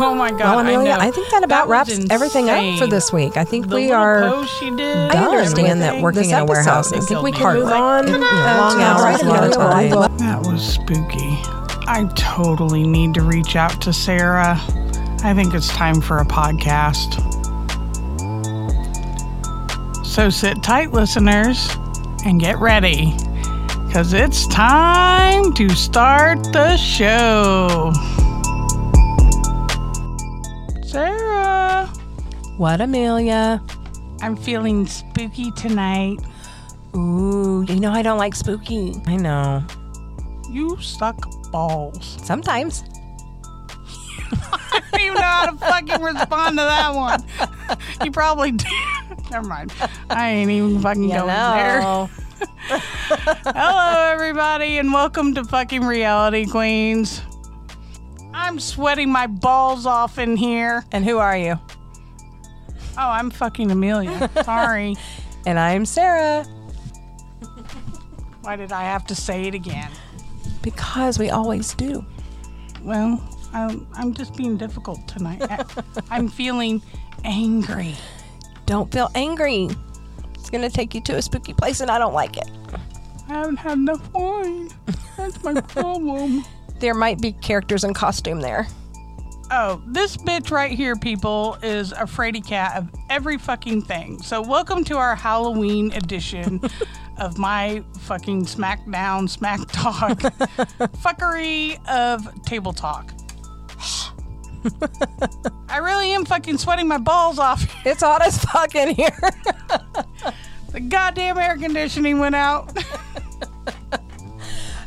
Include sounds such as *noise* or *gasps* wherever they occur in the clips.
*laughs* Oh my god! Well, Amelia, I, know. I, think that about That was wraps everything up for this week. I think The we are. post she did. I understand that working This in a warehouse. I is think we can move on. You You know, know, long hours, a lot of time. That was spooky. I totally need to reach out to Sarah. I think it's time for a podcast. So sit tight, listeners, and get ready because it's time to start the show. What, Amelia? I'm feeling spooky tonight. Ooh, you know I don't like spooky. I know. You suck balls. Sometimes. *laughs* I don't even know how to fucking respond to that one. *laughs* You probably did. *laughs* Never mind. I ain't even fucking You going there. Hello, everybody, and welcome to fucking Reality Queens. I'm sweating my balls off in here. And who are you? Oh, I'm fucking Amelia. *laughs* Sorry. And I'm Sarah. Why did I have to say it again? Because we always do. Well, I'm, I'm just being difficult tonight. I- I'm feeling angry. Don't feel angry. It's going to take you to a spooky place and I don't like it. I haven't had enough wine. That's my *laughs* problem. There might be characters in costume there. Oh, this bitch right here, people, is a fraidy cat of every fucking thing. So, welcome to our Halloween edition *laughs* of my fucking smackdown, smack talk *laughs* fuckery of table talk. *laughs* I really am fucking sweating my balls off. It's hot as fuck in here. The goddamn air conditioning went out.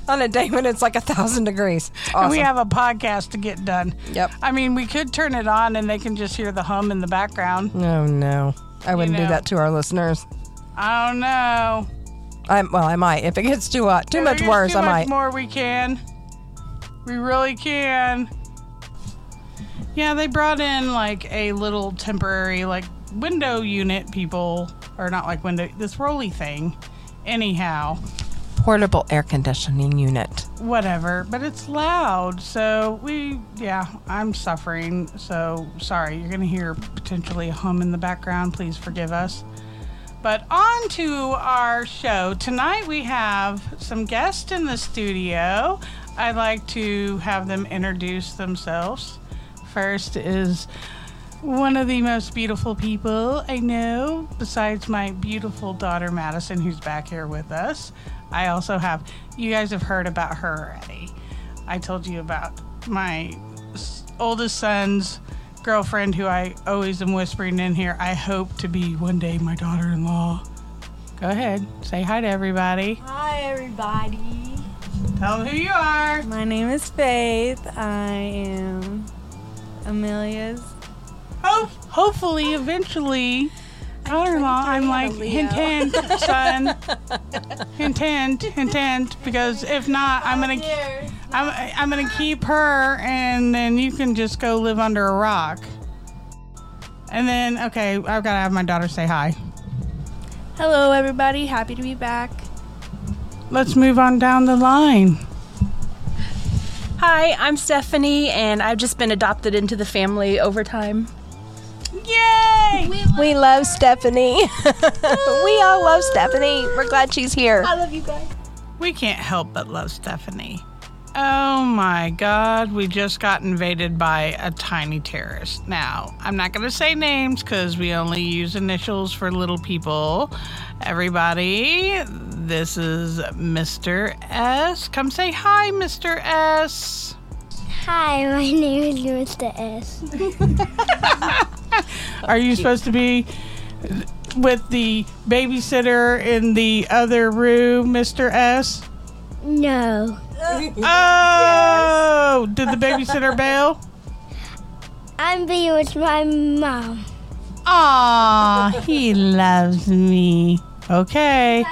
On a day when it's like a thousand degrees. It's And we have a podcast to get done. Yep. I mean, we could turn it on and they can just hear the hum in the background. Oh no. I wouldn't know. do that to our listeners. I don't know. I well, I might. If it gets too hot, too If much worse, too I much might. more we can. We really can. Yeah, they brought in like a little temporary like window unit people or not like window this rolly thing. Anyhow, Portable air conditioning unit. whatever, but it's loud. So we yeah, I'm suffering. So sorry, you're going to hear potentially a hum in the background. Please forgive us. But on to our show. Tonight we have some guests in the studio. I'd like to have them introduce themselves. First is one of the most beautiful people I know, besides my beautiful daughter Madison, who's back here with us. I also have, you guys have heard about her already. I told you about my oldest son's girlfriend, who I always am whispering in here. I hope to be one day my daughter in law. Go ahead, say hi to everybody. Hi, everybody. Tell them who you are. My name is Faith. I am Amelia's. Hope, hopefully, eventually, daughter-in-law. I'm like hint, hint, son, *laughs* hint, hint, hint, hint. Because if not, I'm gonna, oh, I'm, I'm gonna keep her, and then you can just go live under a rock. And then, okay, I've got to have my daughter say hi. Hello, everybody. Happy to be back. Let's move on down the line. Hi, I'm Stephanie, and I've just been adopted into the family over time. Yay! We love Stephanie. *laughs* we all love Stephanie. We're glad she's here. I love you guys. We can't help but love Stephanie. Oh my god, we just got invaded by a tiny terrorist. Now, I'm not going to say names because we only use initials for little people. Everybody, this is Mr. S. Come say hi, Mr. S. Hi, my name is Mr. S. *laughs* *laughs* Are you supposed to be with the babysitter in the other room, Mr. S? No. *laughs* Oh, did the babysitter *laughs* bail? I'm being with my mom. Aw, he loves me. Okay,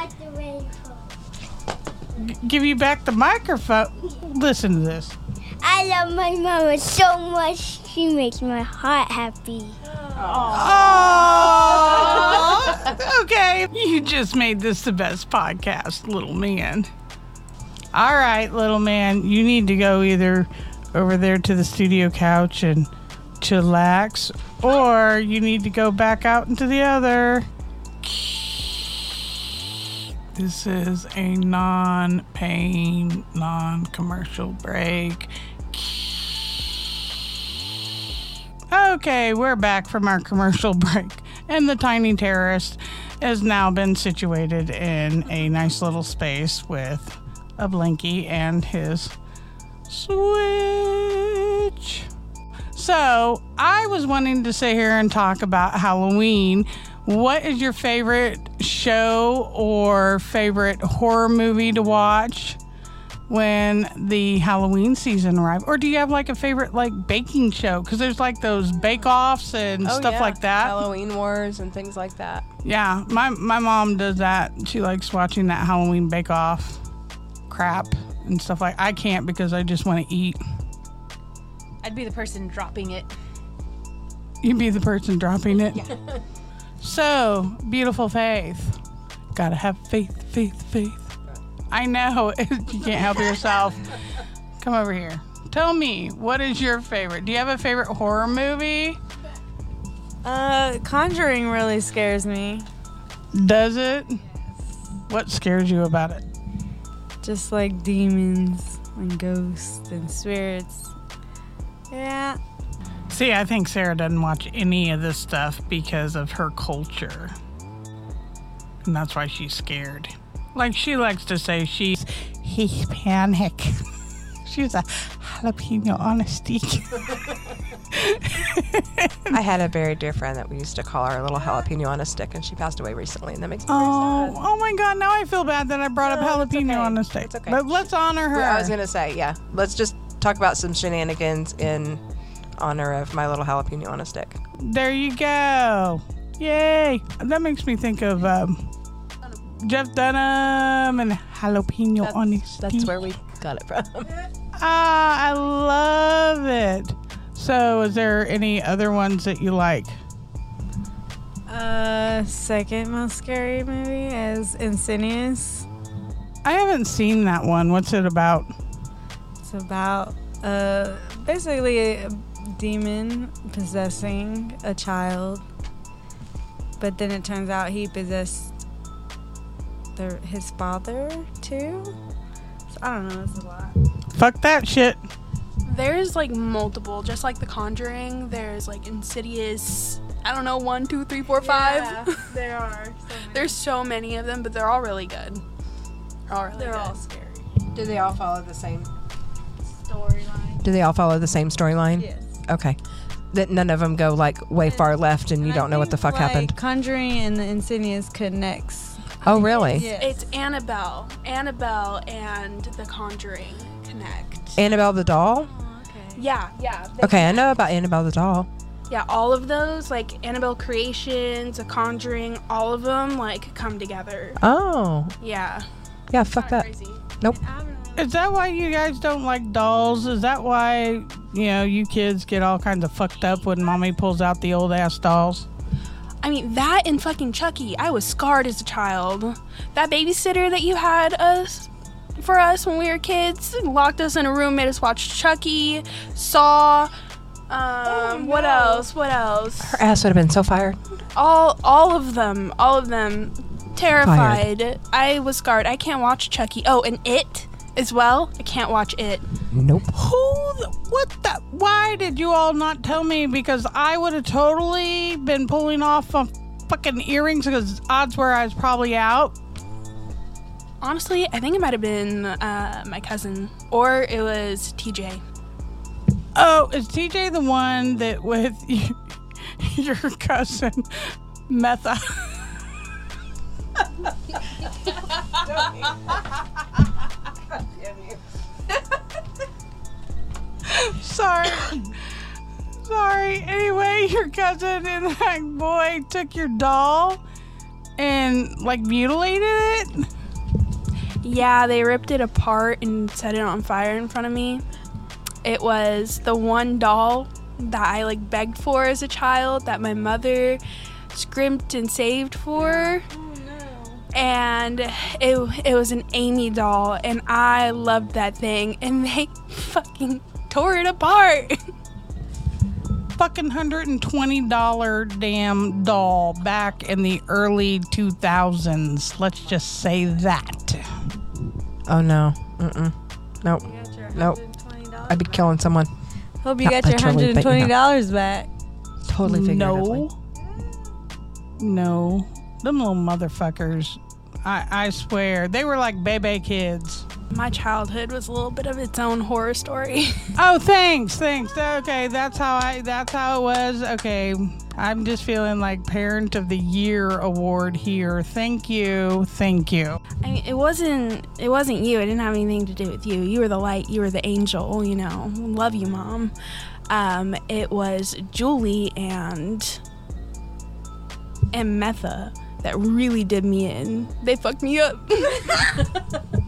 give you back the microphone. Listen to this. I love my mama so much. She makes my heart happy. Okay, you just made this the best podcast, little man. All right, little man, you need to go either over there to the studio couch and chillax, or you need to go back out into the other. This is a non pain, non commercial break. Okay, we're back from our commercial *laughs* break, and the tiny terrorist has now been situated in a nice little space with a blinky and his switch. So, I was wanting to sit here and talk about Halloween. What is your favorite show or favorite horror movie to watch when the Halloween season arrives? Or do you have like a favorite like baking show? Because there's like those bake offs and Oh, stuff yeah. like that. Halloween Wars and things like that. Yeah, my my mom does that. She likes watching that Halloween Bake Off crap and stuff like. I can't because I just want to eat. I'd be the person dropping it. You'd be the person dropping it. yeah. so beautiful faith. Gotta have faith, faith, faith. I know *laughs* you can't help yourself. Come over here. Tell me, what is your favorite? Do you have a favorite horror movie? Uh, Conjuring really scares me. Does it? What scares you about it? Just like demons and ghosts and spirits. Yeah. See, I think Sarah doesn't watch any of this stuff because of her culture. And that's why she's scared. Like she likes to say she's Hispanic. *laughs* she's a jalapeno on a stick. I had a very dear friend that we used to call our little jalapeno on a stick, and she passed away recently, and that makes me Oh, very sad. oh my god, now I feel bad that I brought No, up jalapeno okay. on a stick. It's okay. But let's honor her. I was gonna say, yeah. Let's just talk about some shenanigans in honor of my little jalapeno on a stick. There you go. Yay. That makes me think of um, Jeff Dunham and jalapeno on his. That's where we got it from. *laughs* Ah, I love it. So, is there any other ones that you like? Uh, second most scary movie is Insidious. I haven't seen that one. What's it about? It's about uh basically a demon possessing a child, but then it turns out he possessed their his father too. So I don't know. It's a lot. Fuck that shit. There's like multiple, just like The Conjuring. There's like Insidious. I don't know, one, two, three, four, five. Yeah, there *laughs* are. There's so many of them, but they're all really good. They're all really They're good. all scary. Do they all follow the same? Storyline. Do they all follow the same storyline? Yes. Okay. That none of them go like way far left, and you don't know what the fuck like, happened. Conjuring and the Insidious connects. Oh, really? Yes. It's Annabelle. Annabelle and The Conjuring connect. Annabelle the doll. Oh, okay. yeah, yeah. they- Okay, I know about Annabelle the doll. Yeah, all of those, like Annabelle Creations, The Conjuring, all of them, like, come together. Oh, Yeah. yeah. Fuck that. Crazy. Is that why you guys don't like dolls? Is that why, you know, you kids get all kinds of fucked up when mommy pulls out the old ass dolls? I mean, that and fucking Chucky. I was scarred as a child. That babysitter that you had us for us when we were kids locked us in a room, made us watch Chucky, Saw. Um, what else? What else? Her ass would have been so fired. All, all of them, all of them, terrified. I was scarred. I can't watch Chucky. Oh, and It as well. I can't watch It. Nope. Who? The, what the? Why did you all not tell me? Because I would have totally been pulling off um, fucking earrings because odds were I was probably out. Honestly, I think it might have been uh, my cousin, or it was TJ. Oh, is TJ the one that with *laughs* your cousin Metha? *laughs* *laughs* Sorry. Sorry. Anyway, your cousin and that boy took your doll and like mutilated it. Yeah, they ripped it apart and set it on fire in front of me. It was the one doll that I like begged for as a child that my mother scrimped and saved for. Oh, no. And it, it was an Amy doll, and I loved that thing, and they *laughs* fucking tore it apart. *laughs* fucking hundred and twenty dollar damn doll back in the early two thousands. Let's just say that. Oh no. Mm-mm. Nope. Nope. I'd be killing someone. Hope you Not got your literally, hundred but and you know. twenty dollars back. Totally figuratively. No. No. Them little motherfuckers. I, I swear. They were like baby kids. My childhood was a little bit of its own horror story. *laughs* Oh, thanks, thanks. Okay, that's how I. That's how it was. Okay, I'm just feeling like Parent of the Year award here. Thank you, thank you. I mean, it wasn't it wasn't you. It didn't have anything to do with you. You were the light. You were the angel. You know, love you, mom. Um, it was Julie and and Metha that really did me in. They fucked me up. *laughs* *laughs*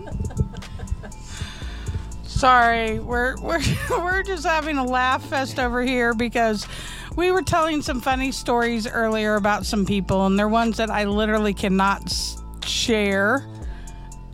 Sorry, we're we're *laughs* we're just having a laugh fest over here because we were telling some funny stories earlier about some people, and they're ones that I literally cannot share.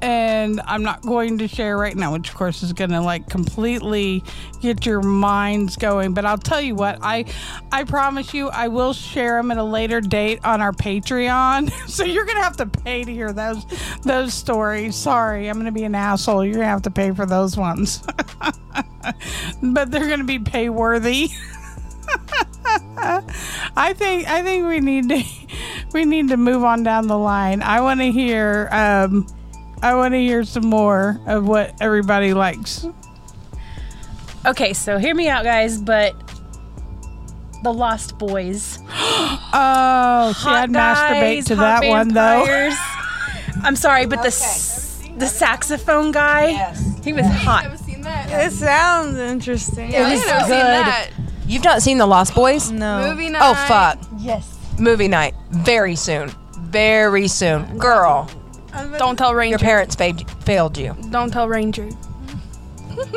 And I'm not going to share right now, which of course is going to like completely get your minds going. But I'll tell you what, I I promise you, I will share them at a later date on our Patreon. *laughs* so you're gonna have to pay to hear those those stories. Sorry, I'm gonna be an asshole. You're gonna have to pay for those ones, *laughs* but they're gonna be pay worthy. *laughs* I think I think we need to we need to move on down the line. I want to hear um, I want to hear some more of what everybody likes. Okay, so hear me out, guys, but the Lost Boys. *gasps* *gasps* Oh, see, I'd Hot masturbate guys, to hot that one though. *laughs* I'm sorry, but the s- the saxophone guy, yes. he was hot. I've never seen that? It sounds interesting. It was good. You've not seen The Lost Boys? No. Movie night. Oh fuck. Yes. Movie night. Very soon. Very soon. Girl, Don't tell Ranger. your parents failed, failed you. Don't tell Ranger. *laughs*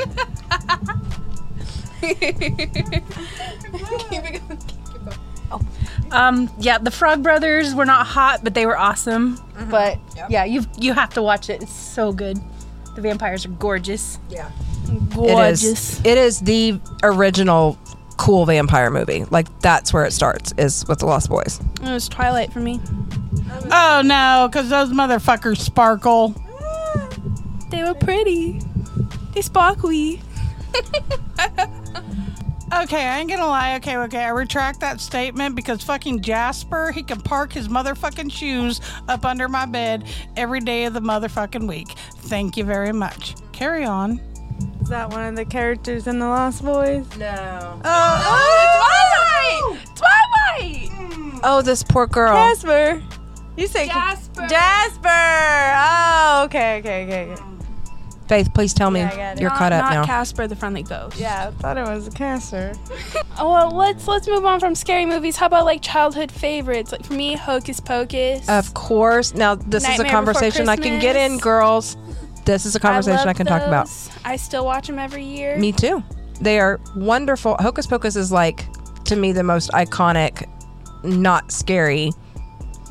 *laughs* Um, yeah, the Frog Brothers were not hot, but they were awesome. Mm-hmm. But yeah, you you have to watch it. It's so good. The vampires are gorgeous. Yeah, Gorgeous. is. It is the original cool vampire movie. Like that's where it starts. Is with the Lost Boys. It was Twilight for me. Oh no, because those motherfuckers sparkle. They were pretty. They sparkly. *laughs* Okay, I ain't gonna lie. Okay, okay, I retract that statement because fucking Jasper, he can park his motherfucking shoes up under my bed every day of the motherfucking week. Thank you very much. Carry on. Is that one of the characters in the Lost Boys? No. Oh, oh! Twilight! Twilight! Hmm. Oh, this poor girl. Jasper. You say Jasper. Jasper. Oh, okay, okay, okay. okay. Faith, please tell me Yeah, I got it. you're Not- caught up not now. Casper the Friendly Ghost. Yeah, I thought it was a Casper. *laughs* Oh well, let's let's move on from scary movies. How about like childhood favorites? Like for me, Hocus Pocus. Of course. Now this is a conversation I can get in, girls. This is a conversation I, love can talk about. I still watch them every year. Me too. They are wonderful. Hocus Pocus is like to me the most iconic, not scary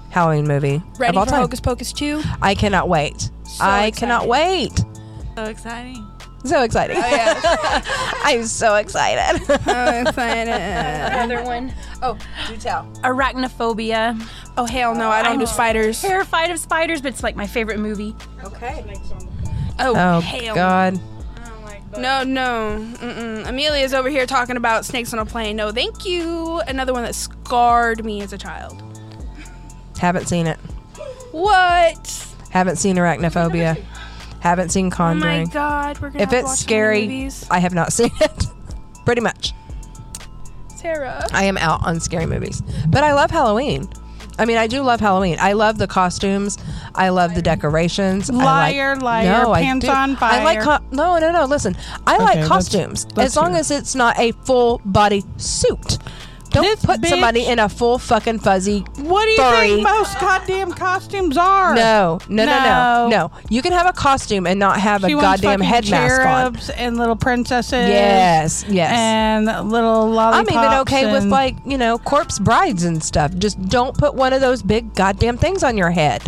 Halloween movie Ready of all for time. Hocus Pocus 2? I cannot wait. So I excited. cannot wait. So exciting. So exciting. Oh, *laughs* I'm so excited. *laughs* Oh, I'm excited. Another one. oh, do tell. Arachnophobia. oh hell no, I don't do I'm spiders. Terrified of spiders, but it's like my favorite movie. Okay. Oh, Oh hell God. No, no. Mm-mm. Amelia's over here talking about snakes on a plane. No, thank you. Another one that scarred me as a child. Haven't seen it. What? Haven't seen Arachnophobia. Haven't seen Conjuring. Oh my god, we're gonna if have to it's scary, movies. I have not *laughs* seen it. Pretty much. Sarah. I am out on scary movies. But I love Halloween. I mean, I do love Halloween. I love the costumes. I love the decorations. I like- Liar, liar, I pants do. on I like fire. co- no, no, no. Listen, I Okay, like let's- costumes let's as long hear as it's not a full body suit. Don't This put somebody in a full fucking fuzzy. What do you Furry. think most goddamn costumes are? No, no, no, no, No. no. You can have a costume and not have She a goddamn head mask on. cherubs and little princesses. Yes, yes. And little lollipops. I'm even okay with like, you know, corpse brides and stuff. Just don't put one of those big goddamn things on your head.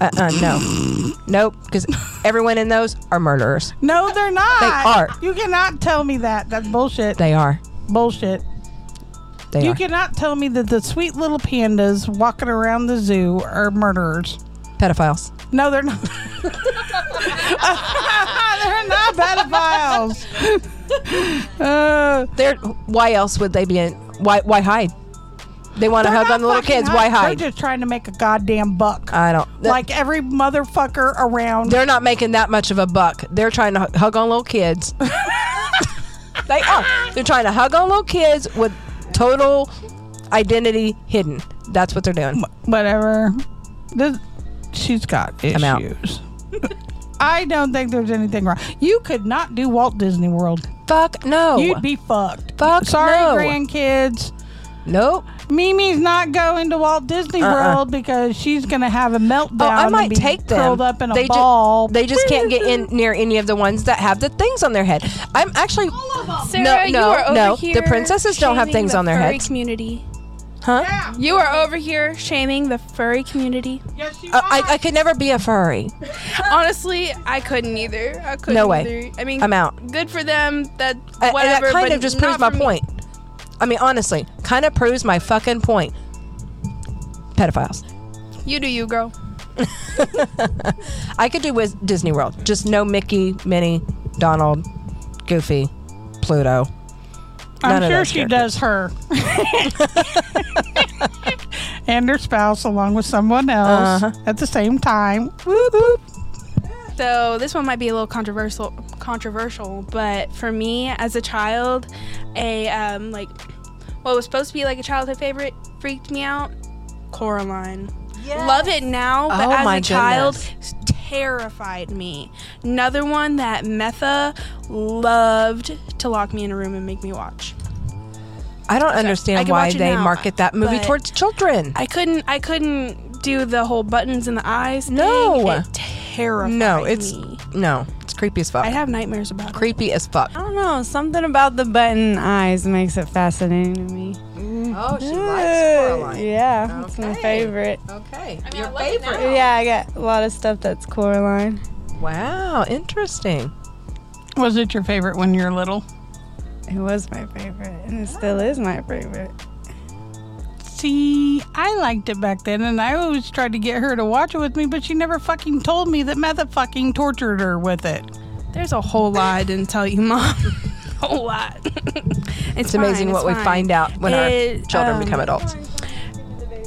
Uh uh no. *coughs* nope, because everyone in those are murderers. No, they're not. They are. You cannot tell me that. That's bullshit. They are. bullshit. They you are cannot tell me that the sweet little pandas walking around the zoo are murderers. pedophiles. No, they're not. *laughs* they're not pedophiles. Uh, They're why else would they be in? Why why hide? They want to hug on the little kids. Why hide. hide? They're just trying to make a goddamn buck. I don't. like every motherfucker around. they're not making that much of a buck. They're trying to hug on little kids. *laughs* they are. They're trying to hug on little kids with total identity hidden. That's what they're doing. Whatever. This, she's got I'm out. issues. I don't think there's anything wrong. You could not do Walt Disney World. Fuck no. You'd be fucked. Fuck Sorry, no. grandkids. nope. Mimi's not going to Walt Disney Uh-uh. World because she's gonna have a meltdown. Oh, I and might be take them. curled up in a they ju- ball. they just can't get in near any of the ones that have the things on their head. I'm actually, Sarah, you no, are over no, here the princesses don't have things the on their furry heads. Community. huh? You are over here shaming the furry community. yes, you Uh, I, I could never be a furry. *laughs* Honestly, I couldn't either. I couldn't No way. either. I mean, I'm out. good for them. That I- whatever. that kind but of just proves my me. point. I mean, honestly, kind of proves my fucking point. Pedophiles. You do you, girl. *laughs* I could do with Disney World. Just no Mickey, Minnie, Donald, Goofy, Pluto. I'm sure she characters. does her. *laughs* and her spouse along with someone else Uh-huh. at the same time. So this one might be a little controversial, controversial, but for me as a child, a um, like what was supposed to be like a childhood favorite freaked me out. Coraline. Love it now, but Oh as my a child, goodness. terrified me. Another one that Metha loved to lock me in a room and make me watch. I don't understand I why they now, market that movie towards children. I couldn't. I couldn't do the whole buttons in the eyes. Thing. No. it terrified no, it's me. No, it's creepy as fuck. I have nightmares about it. creepy as fuck. I don't know. Something about the button eyes makes it fascinating to me. Mm. Oh, she Yeah, Yeah, it's my Okay. favorite. Okay, I your love it now. favorite. Yeah, I got a lot of stuff that's Coraline. Wow, interesting. Was it your favorite when you were little? It was my favorite, and it still is my favorite. See, I liked it back then, and I always tried to get her to watch it with me, but she never fucking told me that Metha fucking tortured her with it. There's a whole lot I didn't tell you, mom. *laughs* whole lot. It's amazing what we find out when It, our children um, become adults.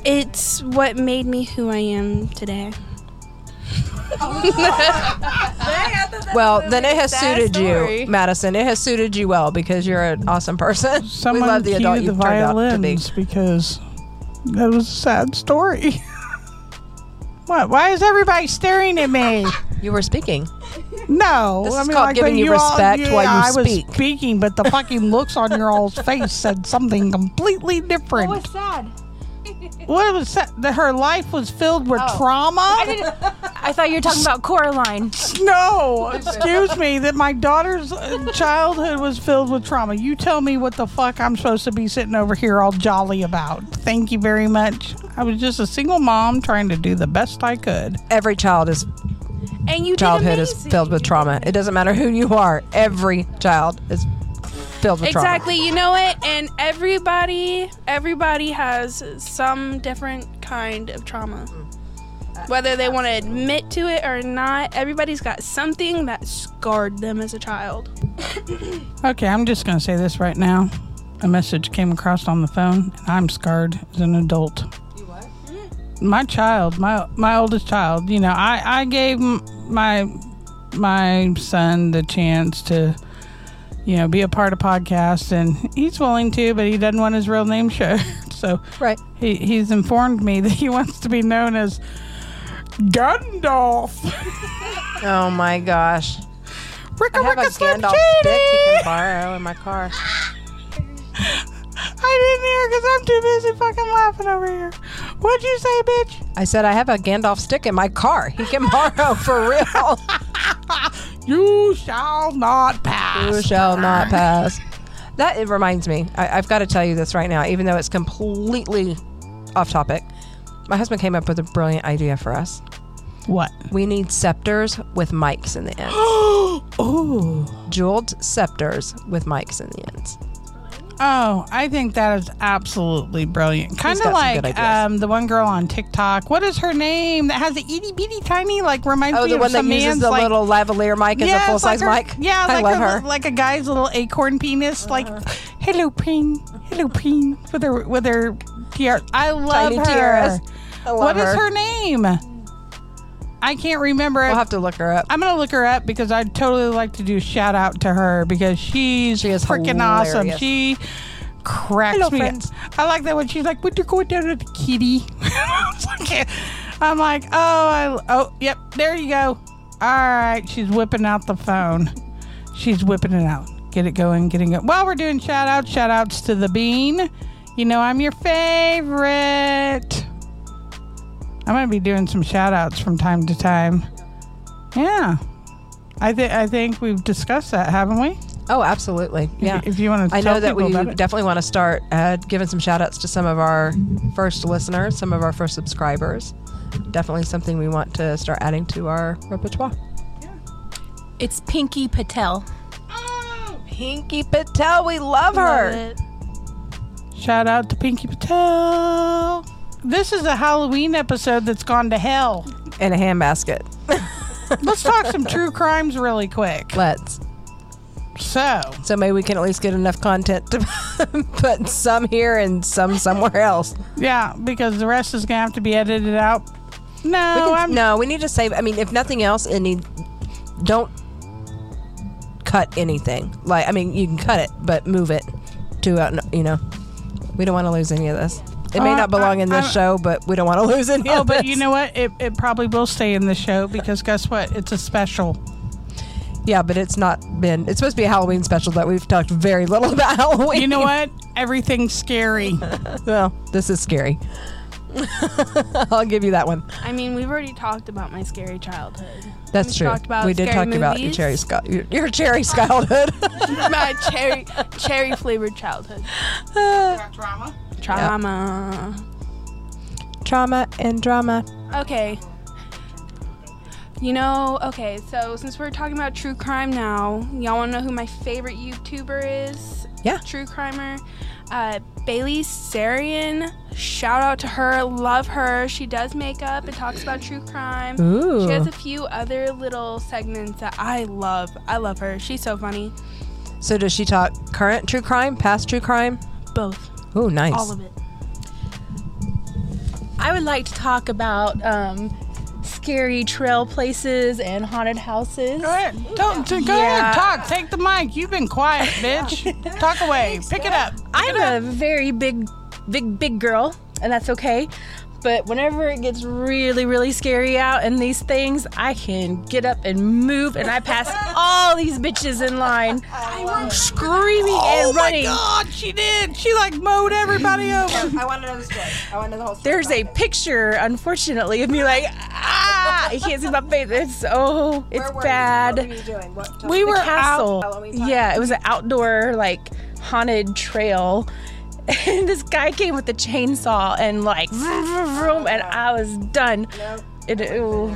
It's what made me who I am today. *laughs* Well, then it has suited story. you, Madison. It has suited you well because you're an awesome person. Someone we love the adult the you've turned out to be. because that was a sad story. *laughs* what? Why is everybody staring at me? You were speaking. No, This I is mean, called like giving when you all- respect yeah, while you I was speaking, but the fucking looks on your all's face said something completely different. sad? What was that? That her life was filled with Oh. trauma? I thought you were talking about Coraline. No, excuse me. That my daughter's uh, childhood was filled with trauma. You tell me what the fuck I'm supposed to be sitting over here all jolly about. Thank you very much. I was just a single mom trying to do the best I could. Every child is And you childhood is amazing. filled with trauma. It doesn't matter who you are. Every child is filled with trauma. Exactly. You know it, and everybody, everybody has some different kind of trauma. Mm. Whether they want to admit to it or not, everybody's got something that scarred them as a child. *coughs* Okay, I'm just going to say this right now. A message came across on the phone, and I'm scarred as an adult. You what? Mm. My child, my my oldest child. You know, I I gave my my son the chance to, you know, be a part of podcasts, and he's willing to, but he doesn't want his real name shared. *laughs* So Right. he he's informed me that he wants to be known as Gandalf. *laughs* Oh my gosh. Ricka I have a ricka slim Gandalf stick shady. you can borrow in my car. *laughs* I didn't hear because I'm too busy fucking laughing over here. What'd you say, bitch? I said I have a Gandalf stick in my car. He can borrow for real. You shall not pass. You shall not pass. That it reminds me. I, I've got to tell you this right now, even though it's completely off topic. My husband came up with a brilliant idea for us. What? We need scepters with mics in the ends. Ooh. *gasps* Jeweled scepters with mics in the ends. Oh, I think that is absolutely brilliant. Kind of like um, the one girl on TikTok. What is her name? That has the itty bitty tiny like reminds Oh, me the of one that uses man's the like, little lavalier mic as a full like size her- mic. Yeah, I like love her, her. like a guy's little acorn penis. Like, Uh-huh. hello, peen, hello, peen, with her with her tiara. I love Tiny her. tiaras. I love What is her. her name? I can't remember it. We'll have to look her up. I'm gonna look her up because I'd totally like to do a shout out to her because she's She is freaking awesome. She cracks Hello, me. friends. I like that when she's like, "Would you go down to the kitty?" *laughs* I'm like, "Oh, I, oh, yep, there you go." All right, she's whipping out the phone. She's whipping it out. Get it going, getting it. While we're doing shout outs, shout outs to the bean. You know I'm your favorite. I'm gonna be doing some shout outs from time to time. Yeah. I think I think we've discussed that, haven't we? Oh, absolutely. Yeah. If you want to I tell know that we people about it. definitely want to start uh, giving some shout outs to some of our first listeners, some of our first subscribers. Definitely something we want to start adding to our repertoire. Yeah. It's Pinky Patel. Oh, Pinky Patel, we love Love her. it. Shout out to Pinky Patel. This is a Halloween episode that's gone to hell. And a handbasket. *laughs* Let's talk some true crimes really quick. Let's. So, So maybe we can at least get enough content to *laughs* put some here and some somewhere else. yeah, because the rest is gonna have to be edited out. No, We can- I'm no, we need to save. I mean, if nothing else, it need don't cut anything. Like, I mean, you can cut it, but move it to uh, you know. We don't want to lose any of this. It may Uh, not belong in this I- I- show, but we don't want to *laughs* lose any Oh, of but this. you know what? It, it probably will stay in the show because guess what? It's a special. Yeah, but it's not been. It's supposed to be a Halloween special that we've talked very little *laughs* about Halloween. You know what? Everything's scary. *laughs* Well, this is scary. I'll give you that one. I mean, we've already talked about my scary childhood. That's We true. talked about we did scary talk about your cherry sc- your, your cherry childhood. my cherry cherry flavored childhood. Drama. Trauma. Trauma Trauma and drama. Okay. You know, okay, so since we're talking about true crime now, y'all want to know who my favorite YouTuber is? Yeah. True crimer. Uh, Bailey Sarian. Shout out to her. Love her. She does makeup and talks about true crime. Ooh. She has a few other little segments that I love. I love her. She's so funny. So does she talk current true crime, past true crime? Both. Oh, nice. All of it. I would like to talk about um, scary trail places and haunted houses. Go ahead. Don't, go Yeah. ahead. Talk. Take the mic. You've been quiet, bitch. *laughs* Talk away. Pick it up. I'm a very big, big, big girl, and that's okay. But whenever it gets really, really scary out and these things, I can get up and move, and I pass all these bitches in line, I was screaming Oh and running. Oh my. God, she did. She like mowed everybody *laughs* over. I want to know the story. I want to know the whole story. There's a picture, unfortunately, of me like, ah, you can't see my face. It's oh, it's bad. We were out. castle. Halloween time? Yeah, it was an outdoor like haunted trail. *laughs* And this guy came with a chainsaw and like vroom, vroom, vroom, and I was done. It, ew.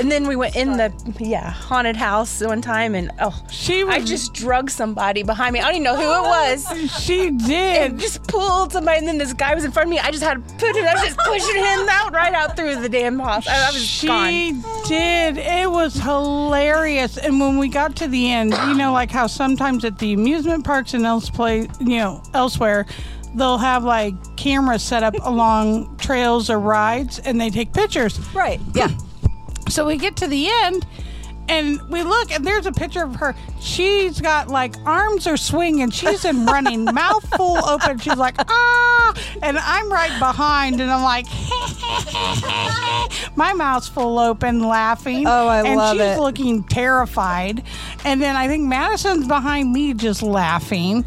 And then we went in the yeah haunted house one time and oh She was. I just drug somebody behind me. I don't even know who it was. She did. And just pulled somebody, and then this guy was in front of me. I just had to put him. I was just pushing him out, right out through the damn house. I, I was she gone. did. It was hilarious. And when we got to the end, you know, like how sometimes at the amusement parks and else play, you know, elsewhere, they'll have like cameras set up *laughs* along trails or rides, and they take pictures. Right. Yeah. So we get to the end and we look and there's a picture of her. She's got like arms are swinging. She's in running, *laughs* mouth full open. She's like, ah. And I'm right behind and I'm like, *laughs* my mouth's full open laughing. Oh, I and love she's looking terrified. And then I think Madison's behind me just laughing.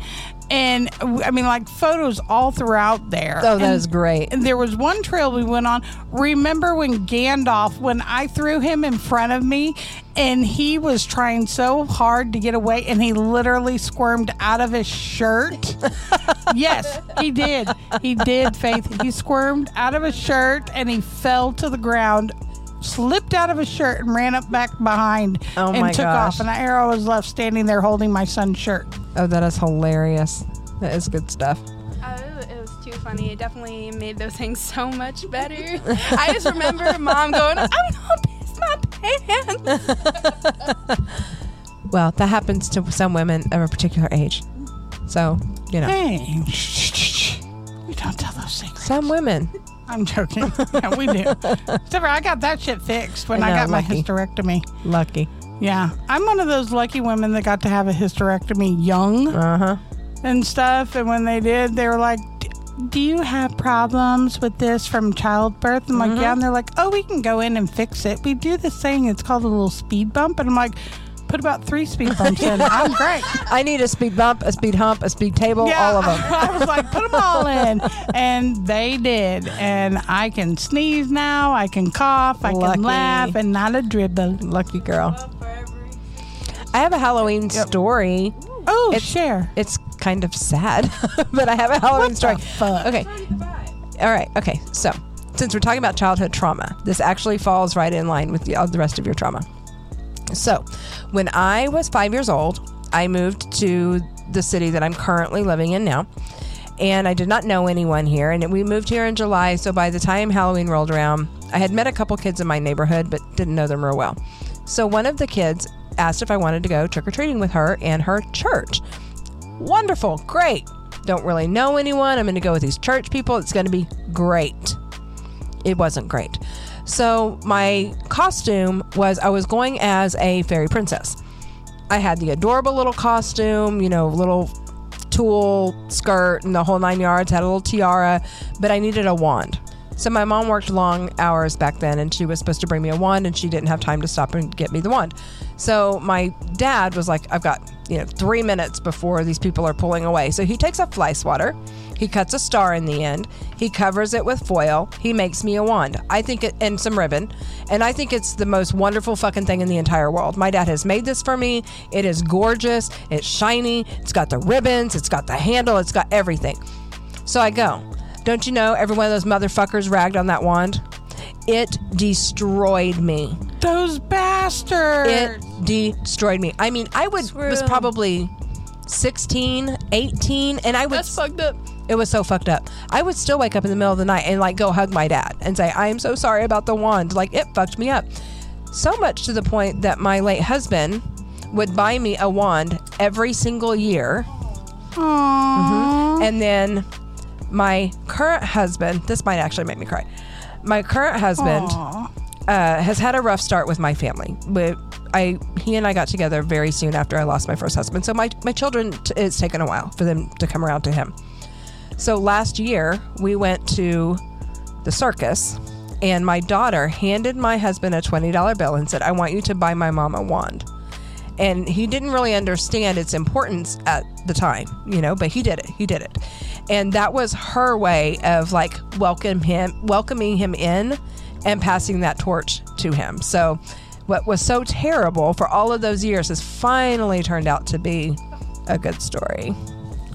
And I mean, like photos all throughout there. Oh, that And- is great. and there was one trail we went on. Remember when Gandalf, when I threw him in front of me and he was trying so hard to get away and he literally squirmed out of his shirt? *laughs* yes, he did. He did, Faith. He squirmed out of his shirt and he fell to the ground. Slipped out of his shirt and ran up back behind Oh and took gosh. off. And Arrow was left standing there holding my son's shirt. Oh, that is hilarious. That is good stuff. Uh, it was too funny. It definitely made those things so much better. I just remember mom going, "I'm gonna piss my pants." *laughs* Well, that happens to some women of a particular age. So, you know, Hey, shh, shh, shh. we don't tell those things. some women. I'm joking. yeah, we do. *laughs* Except I got that shit fixed when I I, know, got my hysterectomy. Lucky. Yeah, I'm one of those lucky women that got to have a hysterectomy young Uh huh. and stuff. And when they did, they were like, "Do you have problems with this from childbirth?" I'm like, "Yeah." And they're like, "Oh, we can go in and fix it. We do this thing. It's called a little speed bump." And I'm like, "Put about three speed bumps in. *laughs* I'm great." I need a speed bump, a speed hump, a speed table, all of them. *laughs* I was like, put them all in. And they did. And I can sneeze now. I can cough. I Lucky. can laugh and not a dribble. Lucky girl. I have a Halloween story. Oh, It's- share. It's kind of sad, *laughs* but I have a Halloween What story. the fuck? Okay. All right. Okay. So, since we're talking about childhood trauma, this actually falls right in line with the, all the rest of your trauma. So, when I was five years old, I moved to the city that I'm currently living in now. And I did not know anyone here. And we moved here in July. So, by the time Halloween rolled around, I had met a couple kids in my neighborhood, but didn't know them real well. So, one of the kids asked if I wanted to go trick or treating with her and her church. Wonderful. Great. Don't really know anyone. I'm going to go with these church people. It's going to be great. It wasn't great. So, my costume was I was going as a fairy princess. I had the adorable little costume, you know, little tulle skirt and the whole nine yards, had a little tiara, but I needed a wand. So my mom worked long hours back then and she was supposed to bring me a wand and she didn't have time to stop and get me the wand. So my dad was like, I've got, you know, three minutes before these people are pulling away. So he takes a fly swatter, he cuts a star in the end, he covers it with foil, he makes me a wand. I think it, and some ribbon. And I think it's the most wonderful fucking thing in the entire world. My dad has made this for me. It is gorgeous, it's shiny, it's got the ribbons, it's got the handle, it's got everything. So I go. Don't you know every one of those motherfuckers ragged on that wand? It destroyed me. Those bastards. It destroyed me. I mean, I would was probably 16, 18, and I was. That's fucked up. It was so fucked up. I would still wake up in the middle of the night and like go hug my dad and say, I am so sorry about the wand. Like it fucked me up. So much to the point that my late husband would buy me a wand every single year. Aww. And then my current husband, this might actually make me cry. My current husband uh, has had a rough start with my family. But I, he and I got together very soon after I lost my first husband. So my my children, t- it's taken a while for them to come around to him. So last year we went to the circus, and my daughter handed my husband a twenty dollar bill and said, "I want you to buy my mom a wand." And he didn't really understand its importance at the time, you know, but he did it. He did it. And that was her way of like welcome him welcoming him in and passing that torch to him. So what was so terrible for all of those years has finally turned out to be a good story.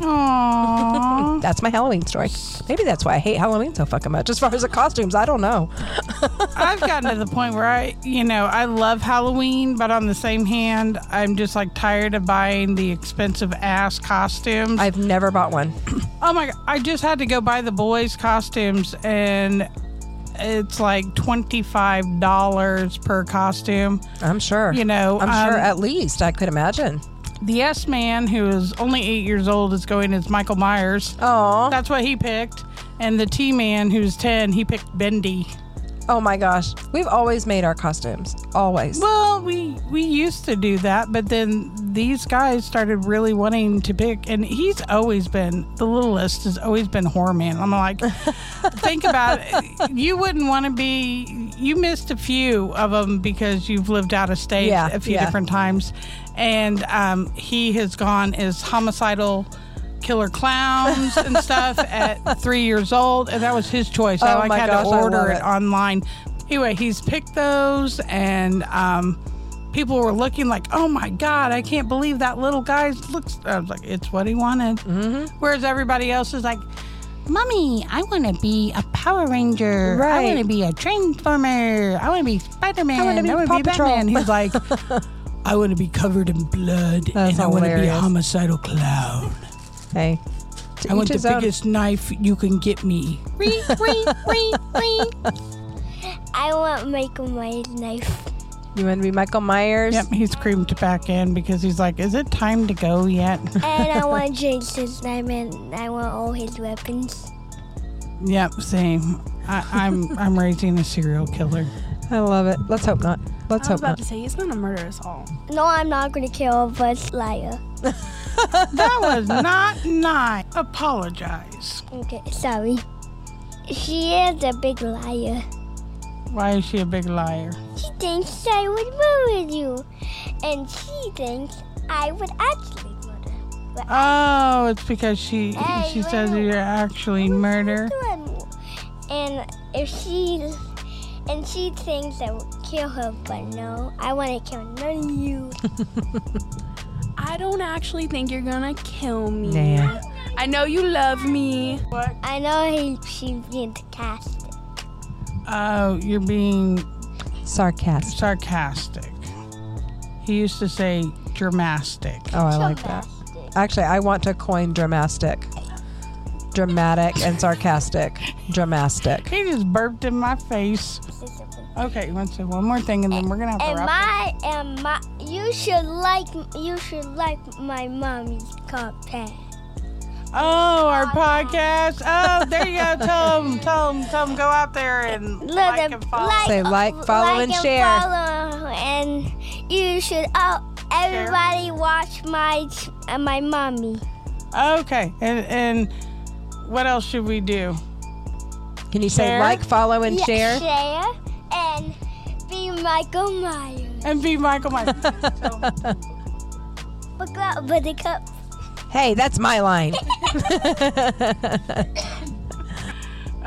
Aww. *laughs* That's my Halloween story. Maybe that's why I hate Halloween so fucking much. As far as the costumes, I don't know. *laughs* I've gotten to the point where I, you know, I love Halloween, but on the same hand, I'm just like tired of buying the expensive ass costumes. I've never bought one. *clears throat* oh my god, I just had to go buy the boys' costumes and it's like $25 per costume. I'm sure. You know, I'm sure um, at least I could imagine. The S Man, who is only eight years old, is going as Michael Myers. Oh, That's what he picked. And the T man, who's 10, he picked Bendy. Oh my gosh. We've always made our costumes. Always. Well, we we used to do that, but then these guys started really wanting to pick, and he's always been the littlest has always been horror man. I'm like, *laughs* think about it. You wouldn't want to be. You missed a few of them because you've lived out of state Yeah, a few yeah. different times, and um, he has gone as homicidal. Killer clowns and *laughs* stuff at three years old, and that was his choice. I Oh like my had gosh, to I order it it. online. Anyway, he's picked those, and um, people were looking like, "Oh my god, I can't believe that little guy looks." I was like, "It's what he wanted." Mm-hmm. Whereas everybody else is like, "Mommy, I want to be a Power Ranger. I want to be a Transformer. I want to be Spider Man. I wanna be Paw Patrol." Batman." He's like, *laughs* "I want to be covered in blood, That's and I want to be a homicidal clown." Hey, To I want the own. biggest knife you can get me. *laughs* I want Michael Myers knife. You want to be Michael Myers? Yep, he's creamed back in because he's like, "Is it time to go yet?" *laughs* And I want Jason's knife and I want all his weapons. yep, same. I, I'm I'm raising a serial killer. I love it. Let's hope not. Let's I was hope about not. to say he's gonna murder us all. No, I'm not gonna kill Buzz Liar. *laughs* That was not nice. Apologize. Okay, sorry. She is a big liar. Why is she a big liar? She thinks I would murder you. And she thinks I would actually murder. But Oh, it's because she she says you're actually murder. And if she and she thinks I would kill her, but no, I want to kill none of you. *laughs* I don't actually think you're gonna kill me. Nah. I know you love me. I know he she's being sarcastic. Oh, you're being Sarcastic. sarcastic. He used to say dramatic. Oh, I like that. Actually, I want to coin dramatic. Dramatic and sarcastic. Dramastic. He just burped in my face. Okay, you want to say one more thing and then we're gonna have to And wrap my and my you should like you should like my mommy's carpet. Oh, our podcast. Oh, there you go. *laughs* Tell them, tell them, tell them, go out there and Look, like and- and follow. like, Say like, follow, like and share. follow, and you should oh everybody watch my uh, my mommy. Okay, and and what else should we do? Can you say like, follow, and Yeah, share? share and be Michael Myers. And be Michael Myers. Tell *laughs* 'em. Look out, Buttercup. Hey, that's my line. *laughs*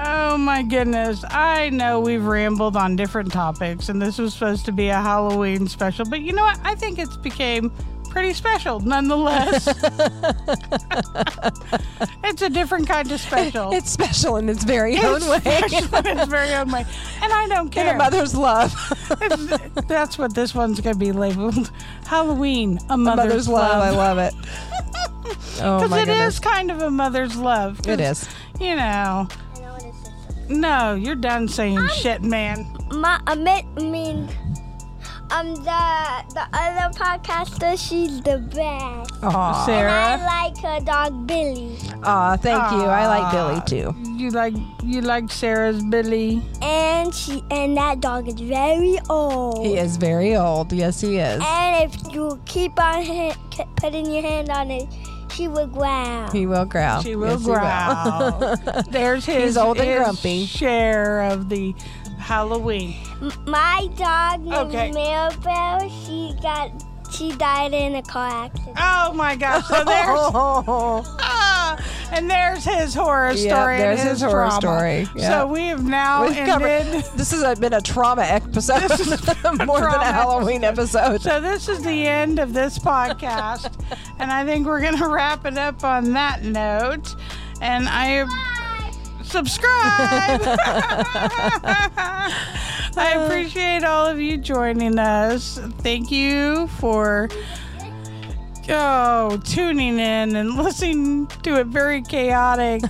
Oh my goodness. I know we've rambled on different topics and this was supposed to be a Halloween special, but you know what? I think it's became pretty special nonetheless. *laughs* it's a different kind of special. it's special in its very own It's way. special in its very own way. And I don't *laughs* In care. a mother's love. That's what this one's going to be labeled. Halloween, a A mother's, mother's love. I love it. *laughs* Oh Because my it goodness. is kind of a mother's love. It is. You know. I know what it is. No, you're done saying shit, man. My, I mean, I mean, um, the the other podcaster, she's the best. Aw. Sarah. And I like her dog Billy, Aw, thank you. I like Billy too. You like you like Sarah's Billy. and she and that dog is very old. He is very old. Yes, he is. And if you keep on ha- k- putting your hand on it, she will growl. He will growl. She will Yes, he growl. *laughs* There's his, He's old and his grumpy. share of the Halloween. M- My dog named Okay. Mirabelle, she got she died in a car accident. Oh my gosh! So there's *laughs* ah, and there's his horror Yep, story. and there's his horror trauma. story. So we have now We've ended. covered. *laughs* This has been a trauma episode *laughs* more than a Halloween episode. So this is the end of this podcast, and I think we're gonna wrap it up on that note. And I subscribe. *laughs* I appreciate all of you joining us. Thank you for oh tuning in and *laughs* listening to it very chaotic.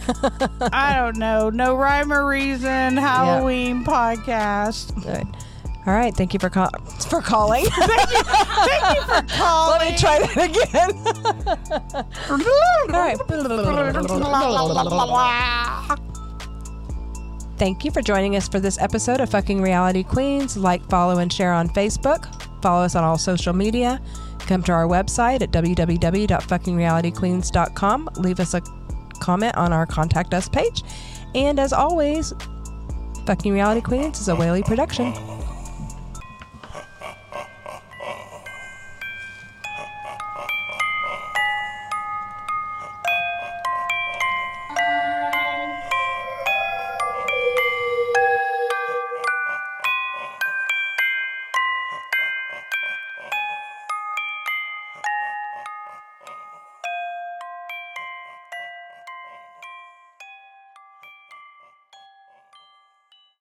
I *laughs* don't know, no rhyme or reason Halloween podcast. All right. All right. Thank you for call- for calling. Thank you for calling. Let me try that again. All right. Thank you for joining us for this episode of Fucking Reality Queens. Like, follow, and share on Facebook. Follow us on all social media. Come to our website at www.fuckingrealityqueens.com. Leave us a comment on our contact us page. And as always, Fucking Reality Queens is a Whaley production.